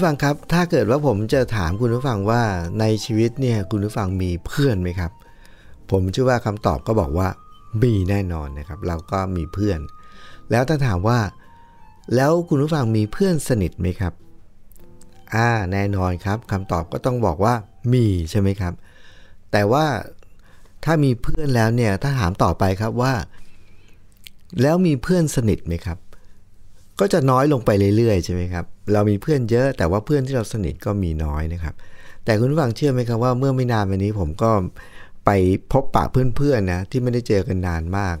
ผู้ฟังครับ ถ้าเกิดว่าผมจะถามคุณผู้ฟังว่าในชีวิตเนี่ยคุณผู้ฟังมีเพื่อนไหมครับ ผมเชื่อว่าคำตอบก็บอกว่ามีแน่นอนนะครับ เราก็มีเพื่อน แล้วถ้าถามว่า แล้วคุณผู้ฟังมีเพื่อนสนิทไหมครับอ่าแน่นอนครับคำตอบก็ต้องบอกว่ามีใช่ไหมครับ แต่ว่าถ้ามีเพื่อนแล้วเนี่ยถ้าถามต่อไปครับว่า แล้วมีเพื่อนสนิทไหมครับ ก็จะน้อยลงไปเรื่อยๆ ใช่ไหมครับ เรามีเพื่อนเยอะ แต่ว่าเพื่อนที่เราสนิทก็มีน้อยนะครับ แต่คุณผู้ฟังเชื่อไหมครับว่าเมื่อไม่นานมานี้ผมก็ไปพบปะเพื่อนๆนะที่ไม่ได้เจอกันนานมาก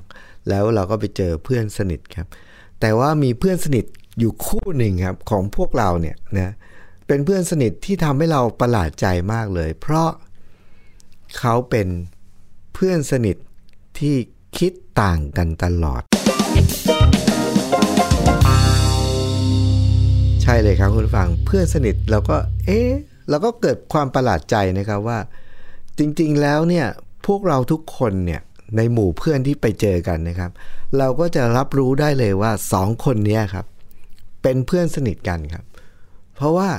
แล้วเราก็ไปเจอเพื่อนสนิทครับ แต่ว่ามีเพื่อนสนิทอยู่คู่หนึ่งครับของพวกเราเนี่ยนะเป็นเพื่อนสนิทที่ทำให้เราประหลาดใจมากเลย เพราะเขาเป็นเพื่อนสนิทที่คิดต่างกันตลอด ช่เลยครับคุณผู้ฟังเพื่อนสนิทเราก็ เอ๊ะเราก็เกิดความประหลาดใจนะครับว่า จริงๆแล้วเนี่ยพวกเราทุกคนเนี่ยในหมู่เพื่อนที่ไปเจอกันนะครับ เราก็จะรับรู้ได้เลยว่าสองคนนี้ครับ เป็นเพื่อนสนิทกันครับ เพราะว่า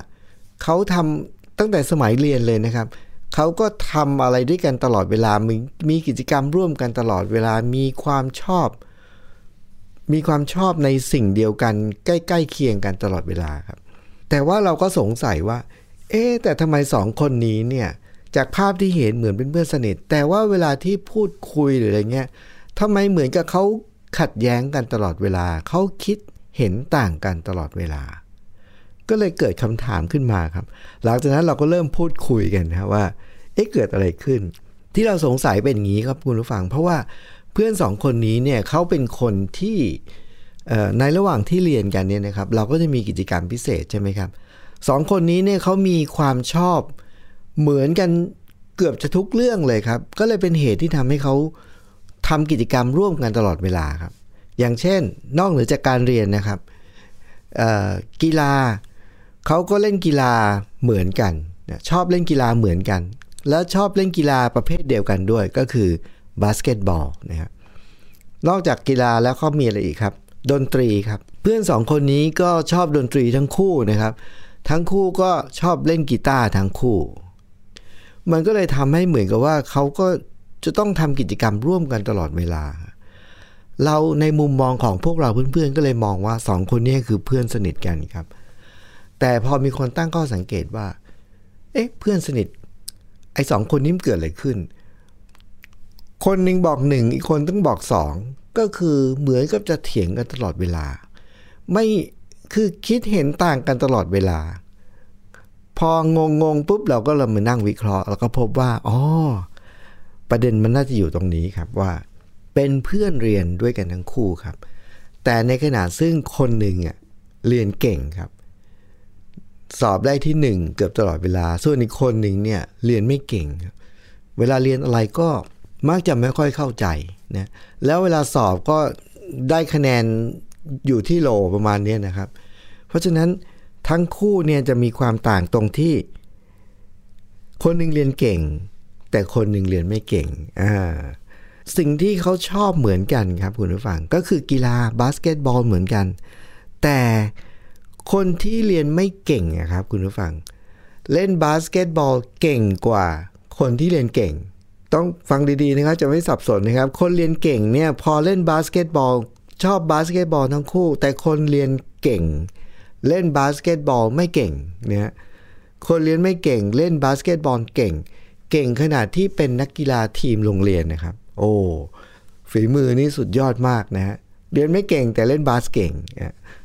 เขาทำตั้งแต่สมัยเรียนเลยนะครับเขาก็ทำอะไรด้วยกันตลอดเวลามีมีกิจกรรมร่วมกันตลอดเวลามีความชอบ มีความชอบในสิ่งเดียวกันใกล้ๆเคียงกันตลอดเวลาครับ แต่ว่าเราก็สงสัยว่า เอ๊แต่ทำไมสองคนนี้เนี่ยจากภาพที่เห็นเหมือนเป็นเพื่อนสนิท แต่ว่าเวลาที่พูดคุยหรืออะไรเงี้ยทำไมเหมือนกับเขาขัดแย้งกันตลอดเวลาเขาคิดเห็นต่างกันตลอดเวลา ก็เลยเกิดคำถามขึ้นมาครับ หลังจากนั้นเราก็เริ่มพูดคุยกันนะว่า เอ๊ะเกิดอะไรขึ้น ที่เราสงสัยเป็นอย่างนี้ครับคุณผู้ฟัง เพราะว่า เพื่อนสองคนนี้เนี่ยเขาเป็นคนที่ในระหว่างที่เรียนกันเนี่ยนะครับ เราก็จะมีกิจกรรมพิเศษใช่ไหมครับสองคนนี้เนี่ยเขามีความชอบเหมือนกันเกือบจะทุกเรื่องเลยครับ ก็เลยเป็นเหตุที่ทำให้เขาทำกิจกรรมร่วมกันตลอดเวลาครับ อย่างเช่น นอกเหนือจากการเรียนนะครับกีฬาเขาก็เล่นกีฬาเหมือนกัน ชอบเล่นกีฬาเหมือนกัน แล้วชอบเล่นกีฬาประเภทเดียวกันด้วยก็คือ บาสเกตบอลนะครับนอกจากกีฬาแล้วเขามีอะไรอีกครับ ดนตรีครับ เพื่อนสองคนนี้ก็ชอบดนตรีทั้งคู่นะครับ ทั้งคู่ก็ชอบเล่นกีตาร์ทั้งคู่ มันก็เลยทำให้เหมือนกับว่าเขาก็จะต้องทำกิจกรรมร่วมกันตลอดเวลา เราในมุมมองของพวกเราเพื่อนๆ ก็เลยมองว่าสองคนนี้คือเพื่อนสนิทกันครับ แต่พอมีคนตั้งข้อสังเกตว่า เอ๊ะเพื่อนสนิท ไอ้สองคนนี้มันเกิดอะไรขึ้น คนหนึ่งบอกหนึ่งอีกคนต้องบอกสองก็คือเหมือนกับจะเถียงกันตลอดเวลา ไม่คือคิดเห็นต่างกันตลอดเวลา พองงงปุ๊บเราก็เลยมานั่งวิเคราะห์ แล้วก็พบว่าอ๋อประเด็นมันน่าจะอยู่ตรงนี้ครับว่า เป็นเพื่อนเรียนด้วยกันทั้งคู่ครับ แต่ในขณะซึ่งคนหนึ่งอะเรียนเก่งครับ สอบได้ที่หนึ่งเกือบตลอดเวลา ส่วนอีกคนหนึ่งเนี่ยเรียนไม่เก่ง เวลาเรียนอะไรก็ มักจะไม่ค่อยเข้าใจนะแล้วเวลาสอบก็ได้คะแนนอยู่ที่โลประมาณนี้นะครับ เพราะฉะนั้นทั้งคู่เนี่ยจะมีความต่างตรงที่ คนหนึ่งเรียนเก่ง แต่คนหนึ่งเรียนไม่เก่งอ่าสิ่งที่เขาชอบเหมือนกันครับคุณผู้ฟังก็คือกีฬาบาสเกตบอลเหมือนกัน แต่คนที่เรียนไม่เก่งนะครับคุณผู้ฟัง เล่นบาสเกตบอลเก่งกว่าคนที่เรียนเก่ง ต้องฟังดีๆนะครับจะไม่สับสนนะครับ คนเรียนเก่งเนี่ยพอเล่นบาสเกตบอล ชอบบาสเกตบอลทั้งคู่ แต่คนเรียนเก่ง เล่นบาสเกตบอลไม่เก่งเนี่ยคนเรียนไม่เก่ง เล่นบาสเกตบอลเก่ง เก่งขนาดที่เป็นนักกีฬาทีมโรงเรียนนะครับ โอ้ฝีมือนี่สุดยอดมากนะฮะเรียนไม่เก่งแต่เล่นบาสเก่ง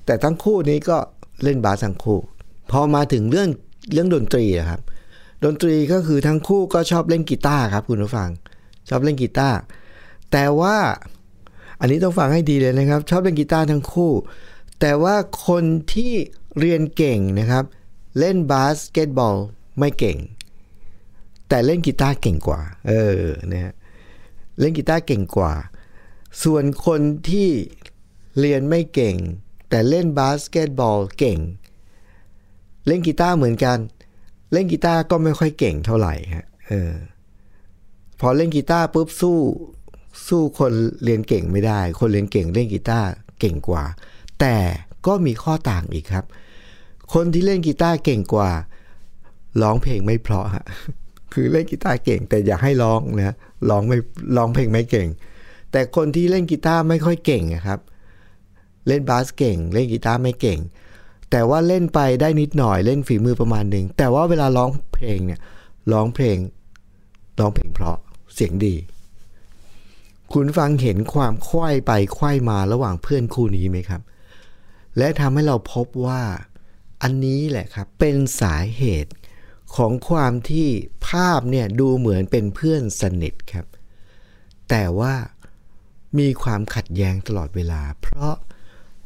แต่ทั้งคู่นี้ก็เล่นบาสทั้งคู่ พอมาถึงเรื่องเรื่องดนตรีครับ ดนตรีก็คือทั้งคู่ก็ชอบเล่นกีตาร์ครับคุณผู้ฟัง ชอบเล่นกีตาร์แต่ว่าอันนี้ต้องฟังให้ดีเลยนะครับ ชอบเล่นกีตาร์ทั้งคู่ แต่ว่าคนที่เรียนเก่งนะครับ เล่นบาสเกตบอลไม่เก่ง แต่เล่นกีตาร์เก่งกว่า เออนะฮะเล่นกีตาร์เก่งกว่า ส่วนคนที่เรียนไม่เก่ง แต่เล่นบาสเกตบอลเก่ง เล่นกีตาร์เหมือนกัน เล่นกีตาร์ก็ไม่ค่อยเก่งเท่าไหร่ฮะเออพอเล่นกีตาร์ปุ๊บสู้สู้คนเรียนเก่งไม่ได้ คนเรียนเก่งเล่นกีตาร์เก่งกว่า แต่ก็มีข้อต่างอีกครับ คนที่เล่นกีตาร์เก่งกว่าร้องเพลงไม่เพราะฮะคือเล่นกีตาร์เก่ง แต่อยากให้ร้องนะร้องไม่ร้องเพลงไม่เก่ง แต่คนที่เล่นกีตาร์ไม่ค่อยเก่งอะครับ เล่นบาสเก่ง เล่นกีตาร์ไม่เก่ง แต่ว่าเล่นไปได้นิดหน่อยเล่นฝีมือประมาณหนึ่งแต่ว่าเวลาร้องเพลงเนี่ยร้องเพลงร้องเพลงเพราะเสียงดี คุณฟังเห็นความควยไปควยมาระหว่างเพื่อนคู่นี้ไหมครับ และทำให้เราพบว่าอันนี้แหละครับเป็นสาเหตุของความที่ภาพเนี่ยดูเหมือนเป็นเพื่อนสนิทครับ แต่ว่ามีความขัดแย้งตลอดเวลา เพราะ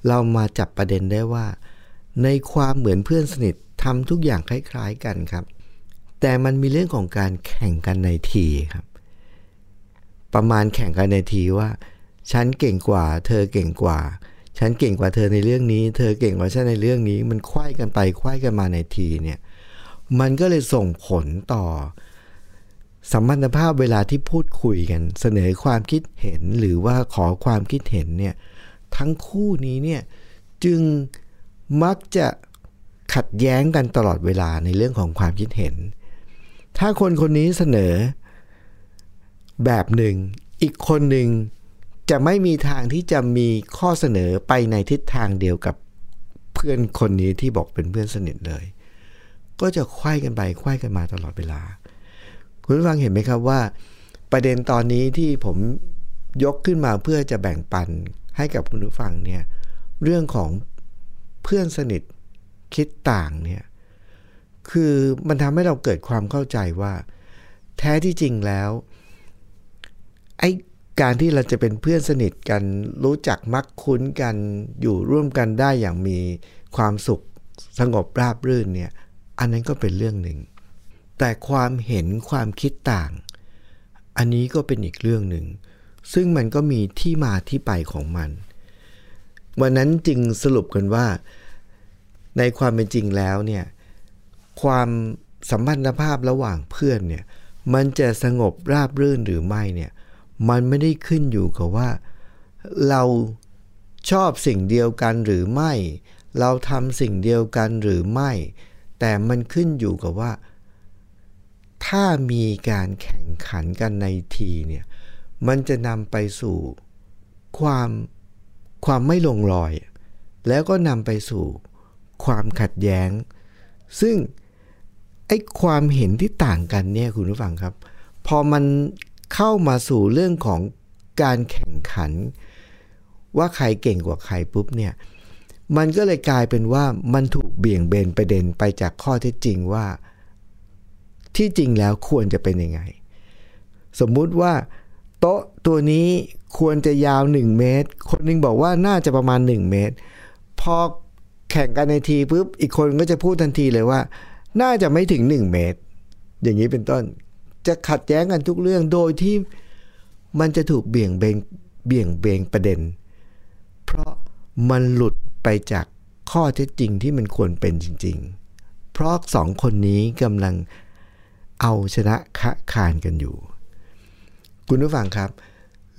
เรามาจับประเด็นได้ว่า ในความเหมือนเพื่อนสนิททำทุกอย่างคล้ายๆกันครับ แต่มันมีเรื่องของการแข่งกันในทีครับ ประมาณแข่งกันในทีว่า ฉันเก่งกว่า เธอเก่งกว่า ฉันเก่งกว่าเธอในเรื่องนี้ เธอเก่งกว่าฉันในเรื่องนี้ มันควยกันไปควยกันมาในทีเนี่ย มันก็เลยส่งผลต่อสัมพันธภาพเวลาที่พูดคุยกัน เสนอความคิดเห็นหรือว่าขอความคิดเห็นเนี่ยทั้งคู่นี้เนี่ยจึง มักจะขัดแย้งกันตลอดเวลาในเรื่องของความคิดเห็น ถ้าคนคนนี้เสนอแบบหนึ่ง อีกคนหนึ่งจะไม่มีทางที่จะมีข้อเสนอไปในทิศทางเดียวกับเพื่อนคนนี้ที่บอกเป็นเพื่อนสนิทเลย ก็จะควยกันไปควยกันมาตลอดเวลา คุณผู้ฟังเห็นไหมครับว่า ประเด็นตอนนี้ที่ผมยกขึ้นมาเพื่อจะแบ่งปันให้กับคุณผู้ฟังเนี่ยเรื่องของ เพื่อนสนิทคิดต่างเนี่ยคือมันทำให้เราเกิดความเข้าใจว่า แท้ที่จริงแล้วไอ้การที่เราจะเป็นเพื่อนสนิทกันรู้จักมักคุ้นกันอยู่ร่วมกันได้อย่างมีความสุขสงบราบรื่นเนี่ยอันนั้นก็เป็นเรื่องหนึ่ง แต่ความเห็นความคิดต่าง อันนี้ก็เป็นอีกเรื่องหนึ่ง ซึ่งมันก็มีที่มาที่ไปของมัน วันนั้นจึงสรุปกันว่า ในความเป็นจริงแล้วเนี่ยความสัมพันธภาพระหว่างเพื่อนเนี่ยมันจะสงบราบรื่นหรือไม่เนี่ยมันไม่ได้ขึ้นอยู่กับว่าเราชอบสิ่งเดียวกันหรือไม่ เราทำสิ่งเดียวกันหรือไม่ แต่มันขึ้นอยู่กับว่า ถ้ามีการแข่งขันกันในทีเนี่ยมันจะนำไปสู่ความ ความไม่ลงรอย แล้วก็นำไปสู่ความขัดแย้ง ซึ่งไอ้ความเห็นที่ต่างกันเนี่ยคุณผู้ฟังครับ พอมันเข้ามาสู่เรื่องของการแข่งขัน ว่าใครเก่งกว่าใครปุ๊บเนี่ยมันก็เลยกลายเป็นว่ามันถูกเบี่ยงเบนประเด็นไปจากข้อเท็จจริงว่า ที่จริงแล้วควรจะเป็นยังไง สมมุติว่า โต๊ะตัวนี้ควรจะยาว 1 เมตร คนนึงบอกว่าน่าจะประมาณ 1 เมตร พอแข่งกันในทีปุ๊บอีกคนก็จะพูดทันทีเลยว่า น่าจะไม่ถึง 1 เมตร อย่างนี้เป็นต้น จะขัดแย้งกันทุกเรื่องโดยที่มันจะถูกเบี่ยงเบนเบี่ยงเบนประเด็น เพราะมันหลุดไปจากข้อเท็จจริงที่มันควรเป็นจริง ๆ เพราะสองคนนี้กำลังเอาชนะคะคานกันอยู่ คุณผู้ฟังครับ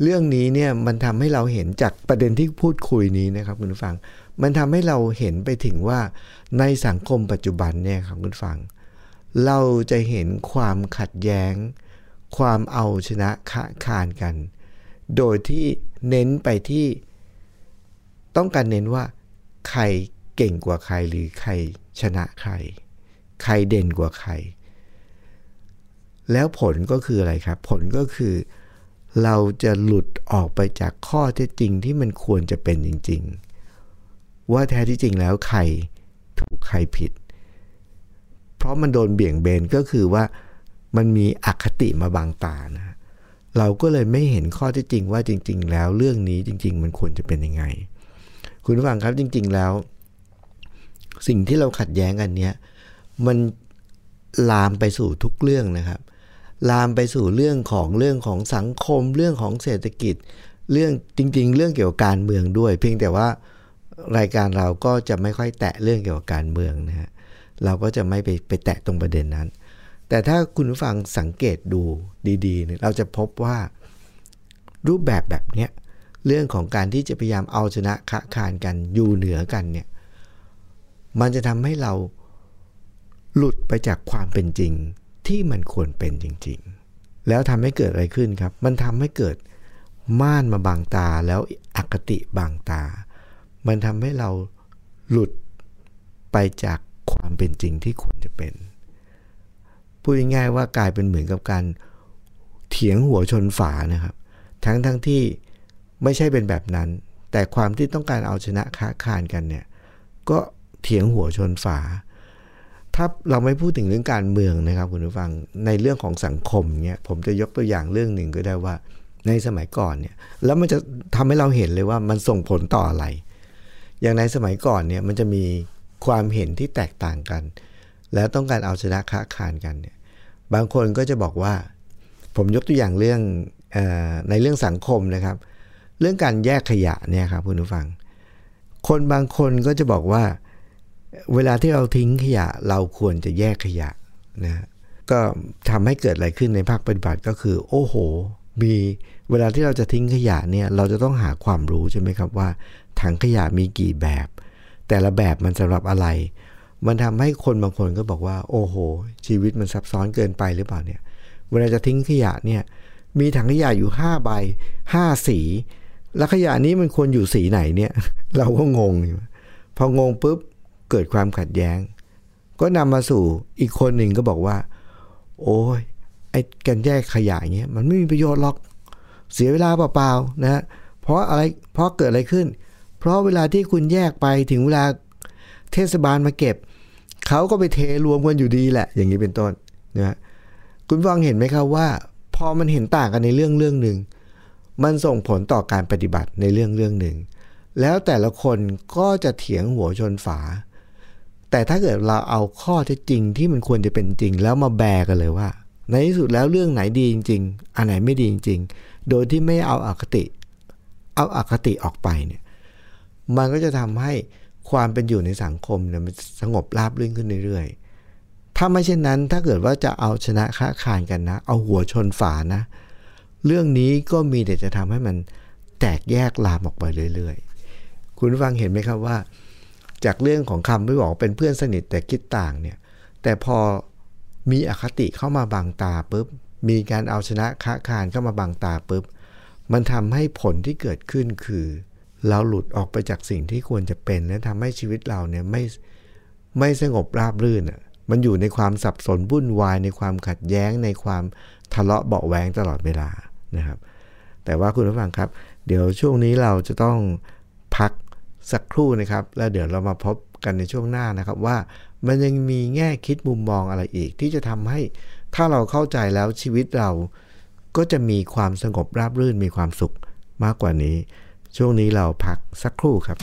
เรื่องนี้เนี่ยมันทำให้เราเห็นจากประเด็นที่พูดคุยนี้นะครับคุณผู้ฟัง มันทำให้เราเห็นไปถึงว่าในสังคมปัจจุบันเนี่ยครับคุณผู้ฟัง เราจะเห็นความขัดแย้ง ความเอาชนะขะคานกัน โดยที่เน้นไปที่ ต้องการเน้นว่า ใครเก่งกว่าใครหรือใครชนะใคร ใครเด่นกว่าใครแล้วผลก็คืออะไรครับ ผลก็คือ เราจะหลุดออกไปจากข้อเท็จจริงที่มันควรจะเป็นจริง ๆ ว่าแท้ที่จริงแล้วใครถูกใครผิด เพราะมันโดนเบี่ยงเบนก็คือว่ามันมีอคติมาบางตานะเราก็เลยไม่เห็นข้อที่จริงว่าจริง ๆ แล้วเรื่องนี้จริง ๆ มันควรจะเป็นยังไง คุณผู้ฟังครับจริง ๆ แล้ว สิ่งที่เราขัดแย้งกันเนี้ยมันลามไปสู่ทุกเรื่องนะครับ ลามไปสู่เรื่องของเรื่องของสังคม เรื่องของเศรษฐกิจ เรื่องจริง ๆ เรื่องเกี่ยวกับการเมืองด้วย เพียงแต่ว่ารายการเราก็จะไม่ค่อยแตะเรื่องเกี่ยวกับการเมืองนะฮะเราก็จะไม่ไปไปแตะตรงประเด็นนั้น แต่ถ้าคุณผู้ฟังสังเกตดูดีๆเนี่ยเราจะพบว่ารูปแบบแบบเนี้ยเรื่องของการที่จะพยายามเอาชนะคะคานกันอยู่เหนือกันเนี่ยมันจะทำให้เราหลุดไปจากความเป็นจริง ที่มันควรเป็นจริงๆ แล้วทำให้เกิดอะไรขึ้นครับ มันทำให้เกิดม่านมาบางตาแล้วอคติบางตา มันทำให้เราหลุดไปจากความเป็นจริงที่ควรจะเป็น พูดง่ายๆว่ากลายเป็นเหมือนกับการเถียงหัวชนฝานะครับ ทั้งทั้งที่ไม่ใช่เป็นแบบนั้น แต่ความที่ต้องการเอาชนะค้าคานกันเนี่ย ก็เถียงหัวชนฝา ถ้าเราไม่พูดถึงเรื่องการเมืองนะครับคุณผู้ฟังในเรื่องของสังคมเนี่ยผมจะยกตัวอย่างเรื่องหนึ่งก็ได้ว่าในสมัยก่อนเนี่ยแล้วมันจะทำให้เราเห็นเลยว่ามันส่งผลต่ออะไร อย่างในสมัยก่อนเนี่ยมันจะมีความเห็นที่แตกต่างกัน แล้วต้องการเอาชนะค้าคานกันเนี่ยบางคนก็จะบอกว่า ผมยกตัวอย่างเรื่องอในเรื่องสังคมนะครับ เรื่องการแยกขยะเนี่ยครับคุณผู้ฟัง คนบางคนก็จะบอกว่า เวลาที่เราทิ้งขยะเราควรจะแยกขยะนะก็ทำให้เกิดอะไรขึ้นในภาคปฏิบัติก็คือ โอ้โห มีเวลาที่เราจะทิ้งขยะเนี่ยเราจะต้องหาความรู้ใช่ไหมครับว่า ถังขยะมีกี่แบบ แต่ละแบบมันสำหรับอะไร มันทำให้คนบางคนก็บอกว่า โอ้โห ชีวิตมันซับซ้อนเกินไปหรือเปล่าเนี่ยเวลาจะทิ้งขยะเนี่ยมีถังขยะอยู่5ใบ5สี แล้วขยะนี้มันควรอยู่สีไหนเนี่ย เราก็งงอยู่พองงปุ๊บ เกิดความขัดแย้ง ก็นำมาสู่อีกคนหนึ่งก็บอกว่า โอ้ยไอ้การแยกขยะเงี้ยมันไม่มีประโยชน์หรอก เสียเวลาเปล่าๆนะเพราะอะไรเพราะเกิดอะไรขึ้น เพราะเวลาที่คุณแยกไปถึงเวลาเทศบาลมาเก็บเขาก็ไปเทรวมกันอยู่ดีแหละ อย่างนี้เป็นต้นนะคุณฟังเห็นไหมครับว่า พอมันเห็นต่างกันในเรื่องเรื่องหนึ่งมันส่งผลต่อการปฏิบัติในเรื่องเรื่องหนึ่งแล้วแต่ละคนก็จะเถียงหัวชนฝา แต่ถ้าเกิดเราเอาข้อเท็จจริงที่มันควรจะเป็นจริง แล้วมาแบกกันเลยว่า ในที่สุดแล้วเรื่องไหนดีจริง ๆ อันไหนไม่ดีจริง ๆ โดยที่ไม่เอาอาคติ เอาอาคติออกไปเนี่ยมันก็จะทำให้ความเป็นอยู่ในสังคมเนี่ยมันสงบราบรื่นขึ้นเรื่อยๆ ถ้าไม่เช่นนั้นถ้าเกิดว่าจะเอาชนะค้าคานกันนะ เอาหัวชนฝานะ เรื่องนี้ก็มีแต่จะทำให้มันแตกแยกลามออกไปเรื่อยๆ คุณฟังเห็นไหมครับว่า จากเรื่องของคำที่บอกเป็นเพื่อนสนิทแต่คิดต่างเนี่ย แต่พอมีอคติเข้ามาบังตาปุ๊บ มีการเอาชนะค้าคานเข้ามาบังตาปุ๊บ มันทำให้ผลที่เกิดขึ้นคือ เราหลุดออกไปจากสิ่งที่ควรจะเป็น และทำให้ชีวิตเราเนี่ยไม่ไม่สงบราบรื่นอะมันอยู่ในความสับสนวุ่นวายในความขัดแย้งในความทะเลาะเบาแหวงตลอดเวลานะครับ แต่ว่าคุณผู้ฟังครับ เดี๋ยวช่วงนี้เราจะต้องพัก สักครู่นะครับ แล้วเดี๋ยวเรามาพบกันในช่วงหน้านะครับว่ามันยังมีแง่คิดมุมมองอะไรอีก ที่จะทำให้ถ้าเราเข้าใจแล้วชีวิตเรา ก็จะมีความสงบราบรื่นมีความสุขมากกว่านี้ ช่วงนี้เราพักสักครู่ครับ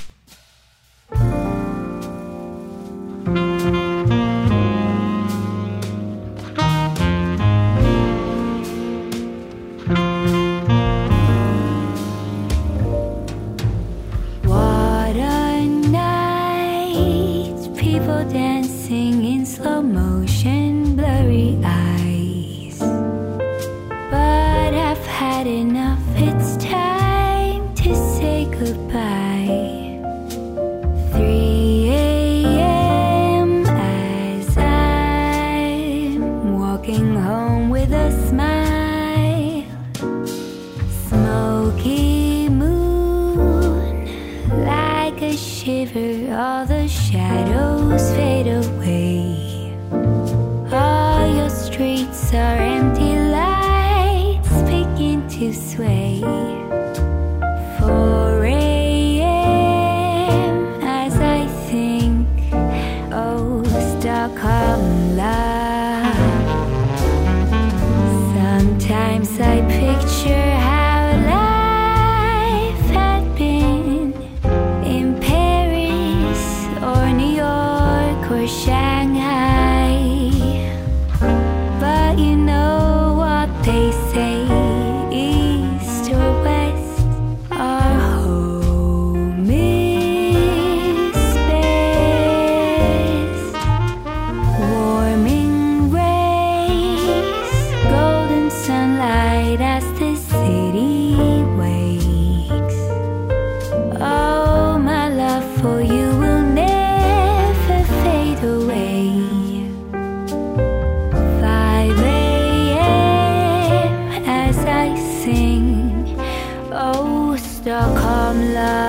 your calm love.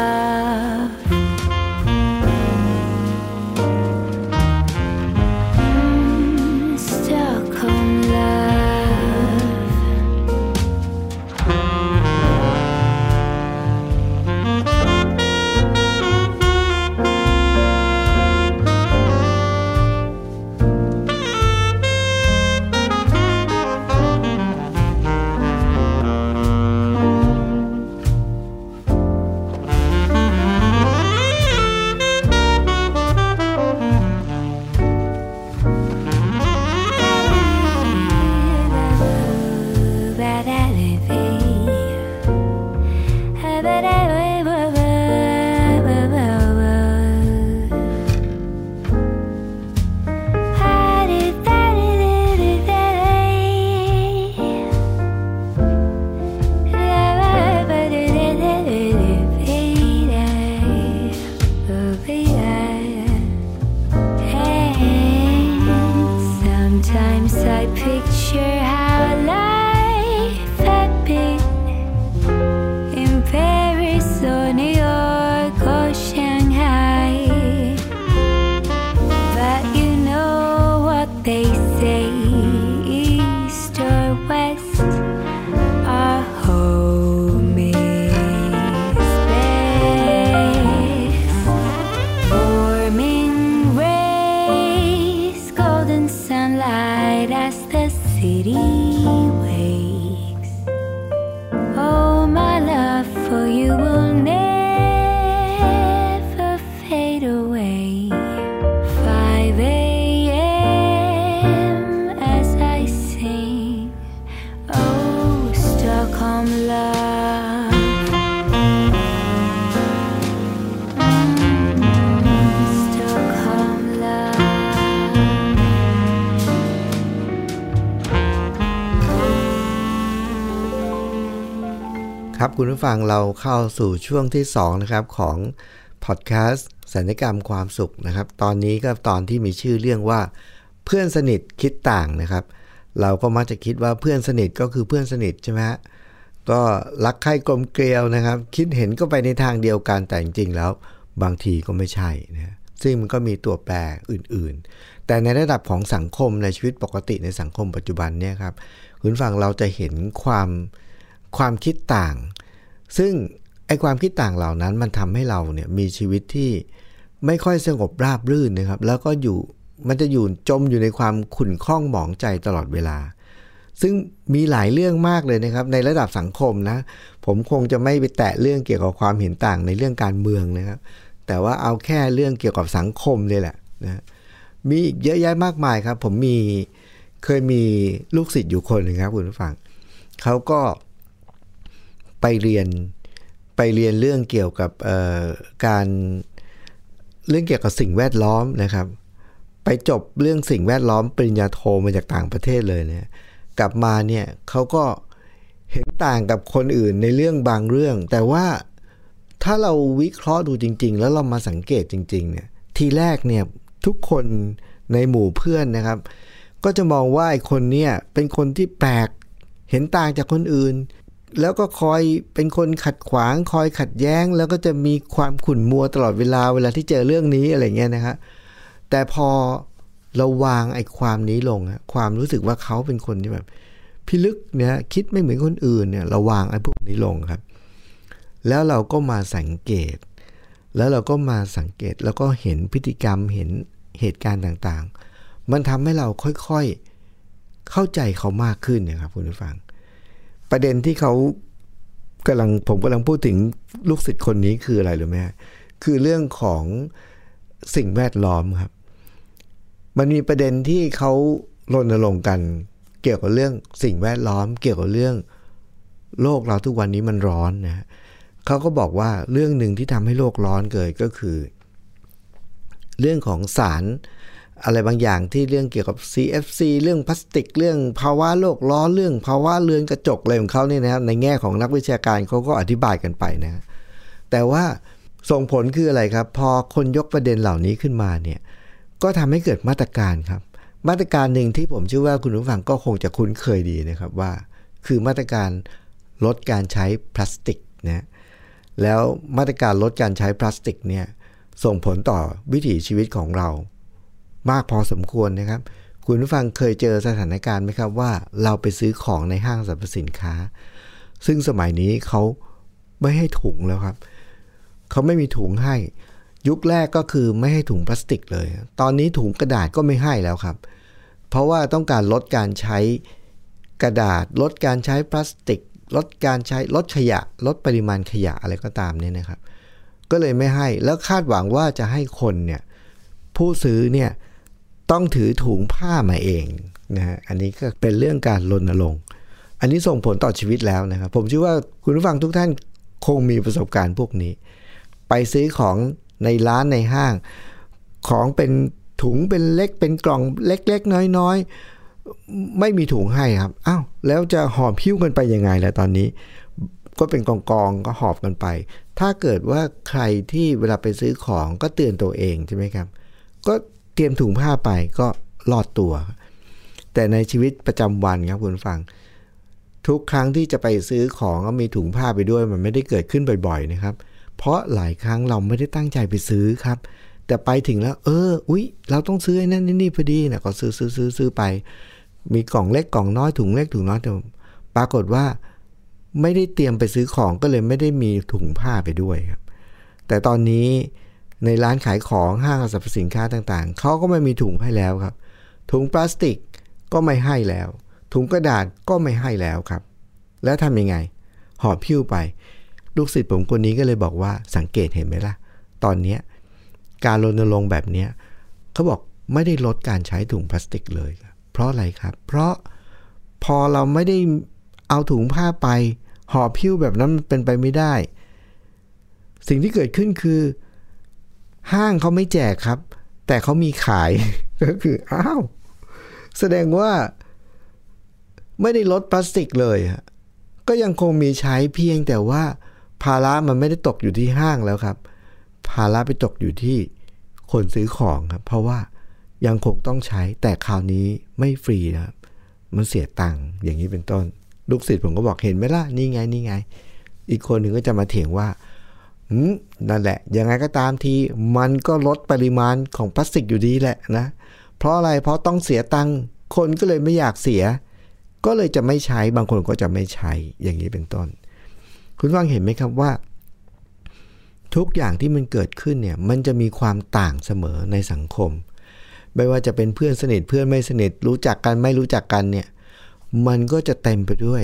ครับคุณผู้ฟังเราเข้าสู่ช่วงที่2นะครับของพอดแคสต์สัญญกรรมความสุขนะครับ ตอนนี้ก็ตอนที่มีชื่อเรื่องว่า เพื่อนสนิทคิดต่างนะครับ เราก็มักจะคิดว่าเพื่อนสนิทก็คือเพื่อนสนิทใช่ไหมฮะก็รักใคร่กลมเกลียวนะครับ คิดเห็นก็ไปในทางเดียวกันแต่จริงๆแล้วบางทีก็ไม่ใช่นะฮะซึ่งมันก็มีตัวแปรอื่นๆ แต่ในระดับของสังคมในชีวิตปกติในสังคมปัจจุบันเนี่ยครับคุณฟังเราจะเห็นความความคิดต่าง ซึ่งไอความคิดต่างเหล่านั้นมันทำให้เราเนี่ยมีชีวิตที่ไม่ค่อยสงบราบรื่นนะครับ แล้วก็อยู่มันจะอยู่จมอยู่ในความขุ่นข้องหมองใจตลอดเวลา ซึ่งมีหลายเรื่องมากเลยนะครับ ในระดับสังคมนะ ผมคงจะไม่ไปแตะเรื่องเกี่ยวกับความเห็นต่างในเรื่องการเมืองนะครับ แต่ว่าเอาแค่เรื่องเกี่ยวกับสังคมเลยแหละนะมีอีกเยอะแยะมากมายครับ ผมมีเคยมีลูกศิษย์อยู่คนหนึ่งครับคุณผู้ฟังเขาก็ ไปเรียนไปเรียนเรื่องเกี่ยวกับการเรื่องเกี่ยวกับสิ่งแวดล้อมนะครับ ไปจบเรื่องสิ่งแวดล้อม ปริญญาโทมาจากต่างประเทศเลยเนี่ยกลับมาเนี่ยเขาก็เห็นต่างกับคนอื่นในเรื่องบางเรื่อง แต่ว่าถ้าเราวิเคราะห์ดูจริง ๆ แล้วเรามาสังเกตจริง ๆ เนี่ย ทีแรกเนี่ยทุกคนในหมู่เพื่อนนะครับ ก็จะมองว่าไอ้คนเนี่ยเป็นคนที่แปลกเห็นต่างจากคนอื่น แล้วก็คอยเป็นคนขัดขวาง คอยขัดแย้ง แล้วก็จะมีความขุ่นมัวตลอดเวลาเวลาที่เจอเรื่องนี้อะไรเงี้ยนะฮะแต่พอเราวางไอ้ความนี้ลงความรู้สึกว่าเขาเป็นคนที่แบบพิลึกเนี่ยคิดไม่เหมือนคนอื่นเนี่ยเราวางไอ้พวกนี้ลงครับ แล้วเราก็มาสังเกต แล้วเราก็มาสังเกตแล้วก็เห็นพฤติกรรมเห็นเหตุการณ์ต่างๆ มันทำให้เราค่อยๆเข้าใจเขามากขึ้นนะครับคุณผู้ฟัง ประเด็นที่เขากำลังผมกำลังพูดถึงลูกศิษย์คนนี้คืออะไรหรือไม่คือเรื่องของสิ่งแวดล้อมครับ มันมีประเด็นที่เขารณรงค์กันเกี่ยวกับเรื่องสิ่งแวดล้อม เกี่ยวกับเรื่องโลกเราทุกวันนี้มันร้อนนะฮะเขาก็บอกว่าเรื่องหนึ่งที่ทำให้โลกร้อนเกิดก็คือ เรื่องของสาร อะไรบางอย่างที่เรื่องเกี่ยวกับ CFC เรื่องพลาสติก เรื่องภาวะโลกร้อนเรื่องภาวะเรือนกระจกอะไรของเขาเนี่ยนะครับในแง่ของนักวิชาการเขาก็อธิบายกันไปนะแต่ว่าส่งผลคืออะไรครับ พอคนยกประเด็นเหล่านี้ขึ้นมาเนี่ยก็ทำให้เกิดมาตรการครับ มาตรการหนึ่งที่ผมเชื่อว่าคุณผู้ฟังก็คงจะคุ้นเคยดีนะครับว่า คือมาตรการลดการใช้พลาสติกนะแล้วมาตรการลดการใช้พลาสติกเนี่ยส่งผลต่อวิถีชีวิตของเรา มากพอสมควรนะครับ คุณผู้ฟังเคยเจอสถานการณ์ไหมครับว่าเราไปซื้อของในห้างสรรพสินค้า ซึ่งสมัยนี้เขาไม่ให้ถุงแล้วครับ เขาไม่มีถุงให้ ยุคแรกก็คือไม่ให้ถุงพลาสติกเลย ตอนนี้ถุงกระดาษก็ไม่ให้แล้วครับ เพราะว่าต้องการลดการใช้กระดาษ ลดการใช้พลาสติก ลดการใช้ลดขยะ ลดปริมาณขยะอะไรก็ตามเนี่ยนะครับ ก็เลยไม่ให้แล้วคาดหวังว่าจะให้คนเนี่ยผู้ซื้อเนี่ย ต้องถือถุงผ้ามาเองนะฮะอันนี้ก็เป็นเรื่องการรณรงค์อันนี้ส่งผลต่อชีวิตแล้วนะครับผมเชื่อว่าคุณผู้ฟังทุกท่านคงมีประสบการณ์พวกนี้ ไปซื้อของในร้านในห้าง ของเป็นถุงเป็นเล็กเป็นกล่องเล็ก ๆ น้อยๆ ไม่มีถุงให้ครับอ้าวแล้วจะหอบพิ้วกันไปยังไงล่ะตอนนี้ ก็เป็นกองกองๆก็หอบกันไป ถ้าเกิดว่าใครที่เวลาไปซื้อของก็เตือนตัวเองใช่ไหมครับ ก็ ตรียมถุงผ้าไปก็รอดตัว แต่ในชีวิตประจำวันครับคุณฟัง ทุกครั้งที่จะไปซื้อของก็มีถุงผ้าไปด้วย มันไม่ได้เกิดขึ้นบ่อยๆนะครับ เพราะหลายครั้งเราไม่ได้ตั้งใจไปซื้อครับ แต่ไปถึงแล้ว เออ อุ๊ย เราต้องซื้อไอ้นั่นนี่พอดีนะก็ซื้อซื้อซื้อซื้อไป มีกล่องเล็กกล่องน้อยถุงเล็กถุงน้อยแต่ปรากฏว่าไม่ได้เตรียมไปซื้อของก็เลยไม่ได้มีถุงผ้าไปด้วยครับ แต่ตอนนี้ ในร้านขายของห้างสรรพสินค้าต่างๆ เขาก็ไม่มีถุงให้แล้วครับ ถุงพลาสติกก็ไม่ให้แล้ว ถุงกระดาษก็ไม่ให้แล้วครับ แล้วทำยังไง หอบพิ้วไป ลูกศิษย์ผมคนนี้ก็เลยบอกว่าสังเกตเห็นไหมล่ะ ตอนนี้การรณรงค์แบบนี้เขาบอกไม่ได้ลดการใช้ถุงพลาสติกเลย เพราะอะไรครับ เพราะพอเราไม่ได้เอาถุงผ้าไปห่อพิ้วแบบนั้นมันเป็นไปไม่ได้ สิ่งที่เกิดขึ้นคือ ห้างเขาไม่แจกครับ แต่เขามีขายก็คืออ้าวแสดงว่าไม่ได้ลดพลาสติกเลยก็ยังคงมีใช้เพียงแต่ว่าภาระมันไม่ได้ตกอยู่ที่ห้างแล้วครับ ภาระไปตกอยู่ที่คนซื้อของครับ เพราะว่ายังคงต้องใช้แต่คราวนี้ไม่ฟรีนะครับ มันเสียตังค์อย่างนี้เป็นต้น ลูกศิษย์ผมก็บอกเห็นไหมล่ะ นี่ไงนี่ไง อีกคนหนึ่งก็จะมาเถียงว่า นั่นแหละ ยังไงก็ตามทีมันก็ลดปริมาณของพลาสติกอยู่ดีแหละนะ เพราะอะไรเพราะต้องเสียตังค์คนก็เลยไม่อยากเสีย ก็เลยจะไม่ใช้บางคนก็จะไม่ใช้อย่างนี้เป็นต้น คุณฟังเห็นไหมครับว่า ทุกอย่างที่มันเกิดขึ้นเนี่ยมันจะมีความต่างเสมอในสังคม ไม่ว่าจะเป็นเพื่อนสนิทเพื่อนไม่สนิท รู้จักกันไม่รู้จักกันเนี่ยมันก็จะเต็มไปด้วย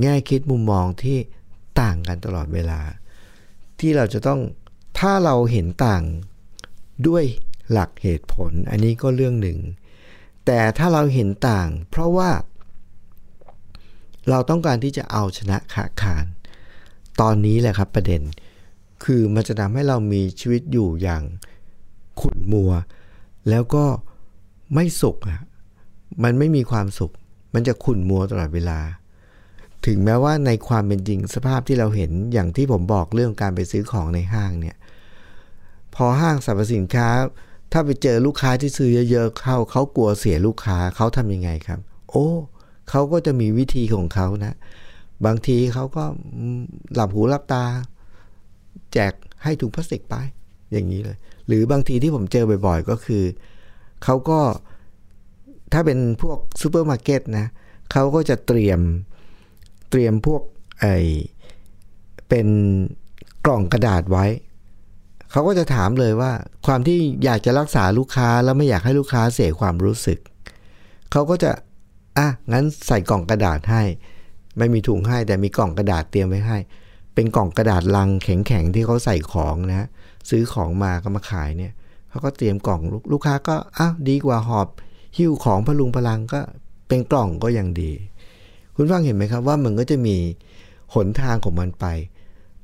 แง่คิดมุมมองที่ต่างกันตลอดเวลา ที่เราจะต้องถ้าเราเห็นต่างด้วยหลักเหตุผล อันนี้ก็เรื่องหนึ่ง แต่ถ้าเราเห็นต่าง เพราะว่า เราต้องการที่จะเอาชนะขาคาน ตอนนี้แหละครับประเด็น คือมันจะทำให้เรามีชีวิตอยู่อย่างขุ่นมัว แล้วก็ไม่สุขอะมันไม่มีความสุข มันจะขุ่นมัวตลอดเวลา ถึงแม้ว่าในความเป็นจริงสภาพที่เราเห็นอย่างที่ผมบอกเรื่องการไปซื้อของในห้างเนี่ยพอห้างสรรพสินค้า ถ้าไปเจอลูกค้าที่ซื้อเยอะๆเข้าเขากลัวเสียลูกค้าเขาทำยังไงครับ โอ้เขาก็จะมีวิธีของเขานะ บางทีเขาก็หลับหูหลับตา แจกให้ถุงพลาสติกไป อย่างนี้เลย หรือบางทีที่ผมเจอบ่อยๆ ก็คือเขาก็ถ้าเป็นพวกซูเปอร์มาร์เก็ตนะเขาก็จะเตรียม เตรียมพวกไอเป็นกล่องกระดาษไว้ เขาก็จะถามเลยว่า ความที่อยากจะรักษาลูกค้าแล้วไม่อยากให้ลูกค้าเสียความรู้สึก เขาก็จะอะงั้นใส่กล่องกระดาษให้ ไม่มีถุงให้แต่มีกล่องกระดาษเตรียมไว้ให้ เป็นกล่องกระดาษลังแข็งๆที่เขาใส่ของนะซื้อของมาก็มาขายเนี่ยเขาก็เตรียมกล่องลูกลูกค้าก็อ้าวดีกว่าหอบหิ้วของพลุงพลังก็เป็นกล่องก็ยังดี คุณฟังเห็นไหมครับว่ามันก็จะมีหนทางของมันไป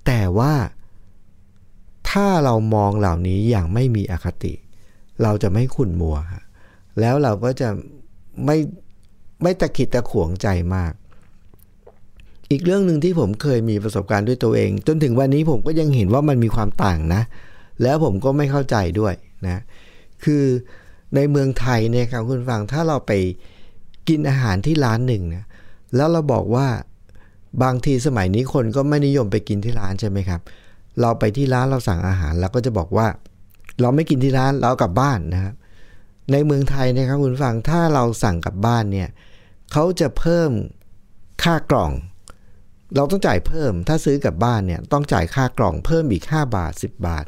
แต่ว่าถ้าเรามองเหล่านี้อย่างไม่มีอคติ เราจะไม่ขุ่นมัว แล้วเราก็จะไม่ไม่ตะขิดตะขวงใจมาก อีกเรื่องหนึ่งที่ผมเคยมีประสบการณ์ด้วยตัวเอง จนถึงวันนี้ผมก็ยังเห็นว่ามันมีความต่างนะ แล้วผมก็ไม่เข้าใจด้วยนะ คือในเมืองไทยเนี่ยครับคุณฟังถ้าเราไปกินอาหารที่ร้านหนึ่งนะ แล้วเราบอกว่าบางทีสมัยนี้คนก็ไม่นิยมไปกินที่ร้านใช่ไหมครับ เราไปที่ร้านเราสั่งอาหารเราก็จะบอกว่า เราไม่กินที่ร้านเรากลับบ้านนะครับในเมืองไทยนะครับคุณฟังถ้าเราสั่งกลับบ้านเนี่ยเขาจะเพิ่มค่ากล่อง เราต้องจ่ายเพิ่ม ถ้าซื้อกลับบ้านเนี่ยต้องจ่ายค่ากล่องเพิ่มอีก 5 บาท 10 บาท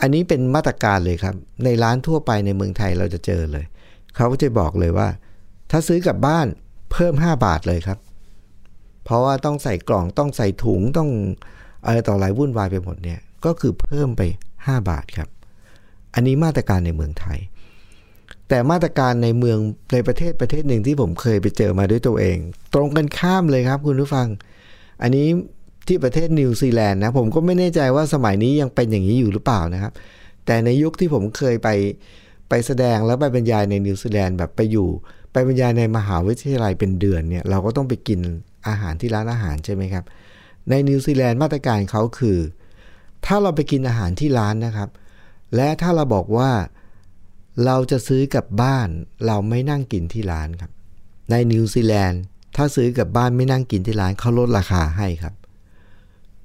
อันนี้เป็นมาตรการเลยครับ ในร้านทั่วไปในเมืองไทยเราจะเจอเลย เขาก็จะบอกเลยว่า ถ้าซื้อกลับบ้าน เพิ่ม 5 บาทเลยครับ เพราะว่าต้องใส่กล่องต้องใส่ถุงต้องอะไรต่ออะไรวุ่นวายไปหมดเนี่ยก็คือเพิ่มไป 5 บาทครับ อันนี้มาตรการในเมืองไทย แต่มาตรการในเมืองในประเทศประเทศหนึ่งที่ผมเคยไปเจอมาด้วยตัวเอง ตรงกันข้ามเลยครับคุณผู้ฟัง อันนี้ที่ประเทศนิวซีแลนด์นะผมก็ไม่แน่ใจว่าสมัยนี้ยังเป็นอย่างนี้อยู่หรือเปล่านะครับ แต่ในยุคที่ผมเคยไปไปแสดงแล้วไปบรรยายในนิวซีแลนด์แบบไปอยู่ ไปบรรยายในมหาวิทยาลัยเป็นเดือนเนี่ยเราก็ต้องไปกินอาหารที่ร้านอาหารใช่ไหมครับ ในนิวซีแลนด์มาตรการเขาคือ ถ้าเราไปกินอาหารที่ร้านนะครับ และถ้าเราบอกว่าเราจะซื้อกลับบ้าน เราไม่นั่งกินที่ร้านครับ ในนิวซีแลนด์ถ้าซื้อกลับบ้านไม่นั่งกินที่ร้านเขาลดราคาให้ครับ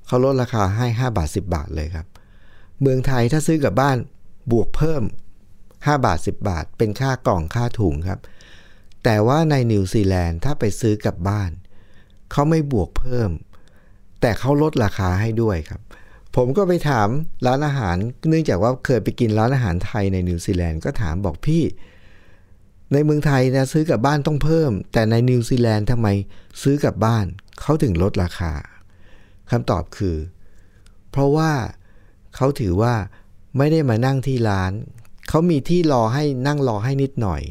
เขาลดราคาให้ 5 บาท 10 บาทเลยครับ เมืองไทยถ้าซื้อกลับบ้านบวกเพิ่ม 5 บาท 10 บาท เป็นค่ากล่องค่าถุงครับ แต่ว่าในนิวซีแลนด์ถ้าไปซื้อกลับบ้าน เขาไม่บวกเพิ่ม แต่เขาลดราคาให้ด้วยครับ ผมก็ไปถามร้านอาหาร เนื่องจากว่าเคยไปกินร้านอาหารไทยในนิวซีแลนด์ก็ถามบอกพี่ ในเมืองไทยนะซื้อกลับบ้านต้องเพิ่ม แต่ในนิวซีแลนด์ทำไมซื้อกลับบ้านเขาถึงลดราคาคำตอบคือ เพราะว่าเขาถือว่าไม่ได้มานั่งที่ร้าน เขามีที่รอให้นั่งรอให้นิดหน่อย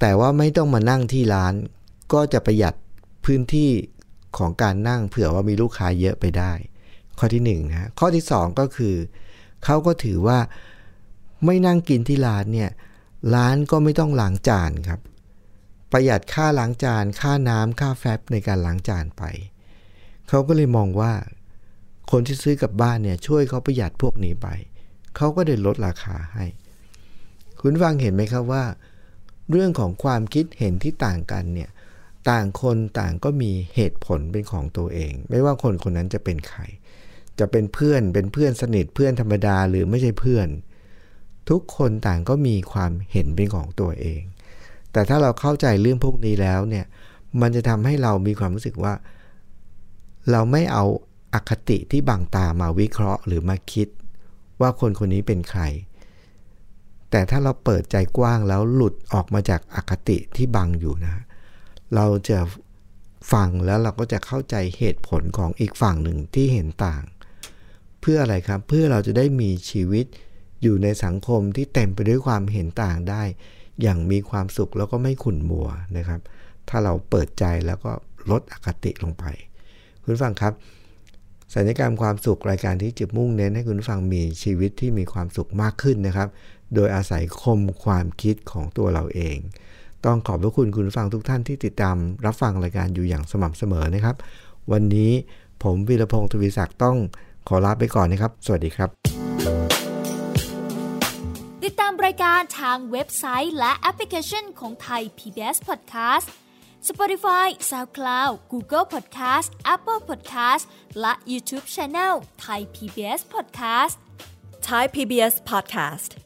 แต่ว่าไม่ต้องมานั่งที่ร้าน ก็จะประหยัดพื้นที่ของการนั่งเผื่อว่ามีลูกค้าเยอะไปได้ ข้อที่1นนะข้อที่ 2 ก็คือเขาก็ถือว่าไม่นั่งกินที่ร้านเนี่ยร้านก็ไม่ต้องล้างจานครับ ประหยัดค่าล้างจาน ค่าน้ำค่าแฟบในการล้างจานไปเขาก็เลยมองว่า คนที่ซื้อกลับบ้านเนี่ยช่วยเขาประหยัดพวกนี้ไปเขาก็เลยลดราคาให้ คุณฟังเห็นไหมครับว่า เรื่องของความคิดเห็นที่ต่างกันเนี่ยต่างคนต่างก็มีเหตุผลเป็นของตัวเอง ไม่ว่าคนคนนั้นจะเป็นใคร จะเป็นเพื่อนเป็นเพื่อนสนิทเพื่อนธรรมดาหรือไม่ใช่เพื่อน ทุกคนต่างก็มีความเห็นเป็นของตัวเอง แต่ถ้าเราเข้าใจเรื่องพวกนี้แล้วเนี่ยมันจะทำให้เรามีความรู้สึกว่า เราไม่เอาอาคติที่บังตามาวิเคราะห์หรือมาคิด ว่าคนคนนี้เป็นใคร แต่ถ้าเราเปิดใจกว้างแล้วหลุดออกมาจากอาคติที่บังอยู่นะ เราจะฟังแล้วเราก็จะเข้าใจเหตุผลของอีกฝั่งหนึ่งที่เห็นต่าง เพื่ออะไรครับ เพื่อเราจะได้มีชีวิตอยู่ในสังคมที่เต็มไปด้วยความเห็นต่างได้ อย่างมีความสุขแล้วก็ไม่ขุ่นมัวนะครับ ถ้าเราเปิดใจแล้วก็ลดอคติลงไป คุณฟังครับสัญญกรรมความสุขรายการที่จุดมุ่งเน้นให้คุณฟังมีชีวิตที่มีความสุขมากขึ้นนะครับ โดยอาศัยคมความคิดของตัวเราเอง ต้องขอบพระคุณคุณฟังทุกท่านที่ติดตามรับฟังรายการอยู่อย่างสม่ำเสมอนะครับ วันนี้ผมวีรพงศ์ทวีศักดิ์ต้องขอลาไปก่อนนะครับ สวัสดีครับ ติดตามรายการทางเว็บไซต์และแอปพลิเคชันของไทย PBS Podcast Spotify SoundCloud Google Podcast Apple Podcast และ YouTube Channel Thai PBS Podcast Thai PBS podcast.